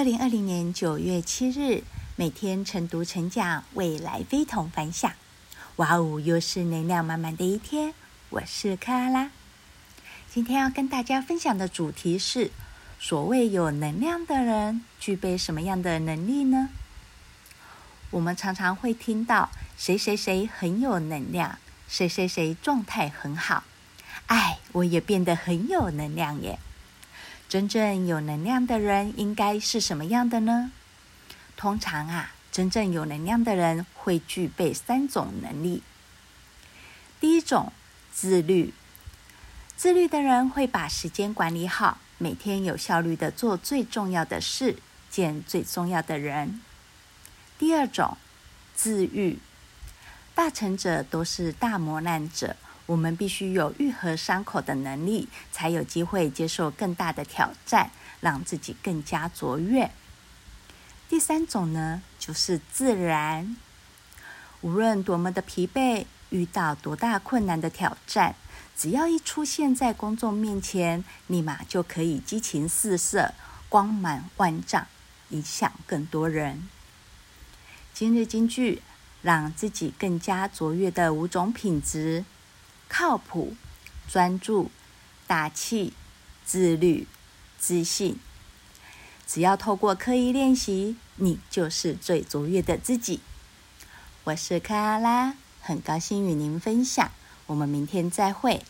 二零二零年九月七日，每天晨读晨讲，未来非同凡响。哇哦，又是能量满满的一天。我是克拉拉，今天要跟大家分享的主题是：所谓有能量的人，具备什么样的能力呢？我们常常会听到谁谁谁很有能量，谁谁谁状态很好。哎，我也变得很有能量耶。真正有能量的人应该是什么样的呢？通常啊，真正有能量的人会具备三种能力。第一种，自律。自律的人会把时间管理好，每天有效率的做最重要的事，见最重要的人。第二种，自愈。大成者都是大磨难者。我们必须有愈合伤口的能力，才有机会接受更大的挑战，让自己更加卓越。第三种呢，就是自然。无论多么的疲惫，遇到多大困难的挑战，只要一出现在公众面前，立马就可以激情四射、光芒万丈，影响更多人。今日金句，让自己更加卓越的五种品质。靠谱、专注、大气、自律、自信。只要透过刻意练习，你就是最卓越的自己。我是克阿拉，很高兴与您分享。我们明天再会。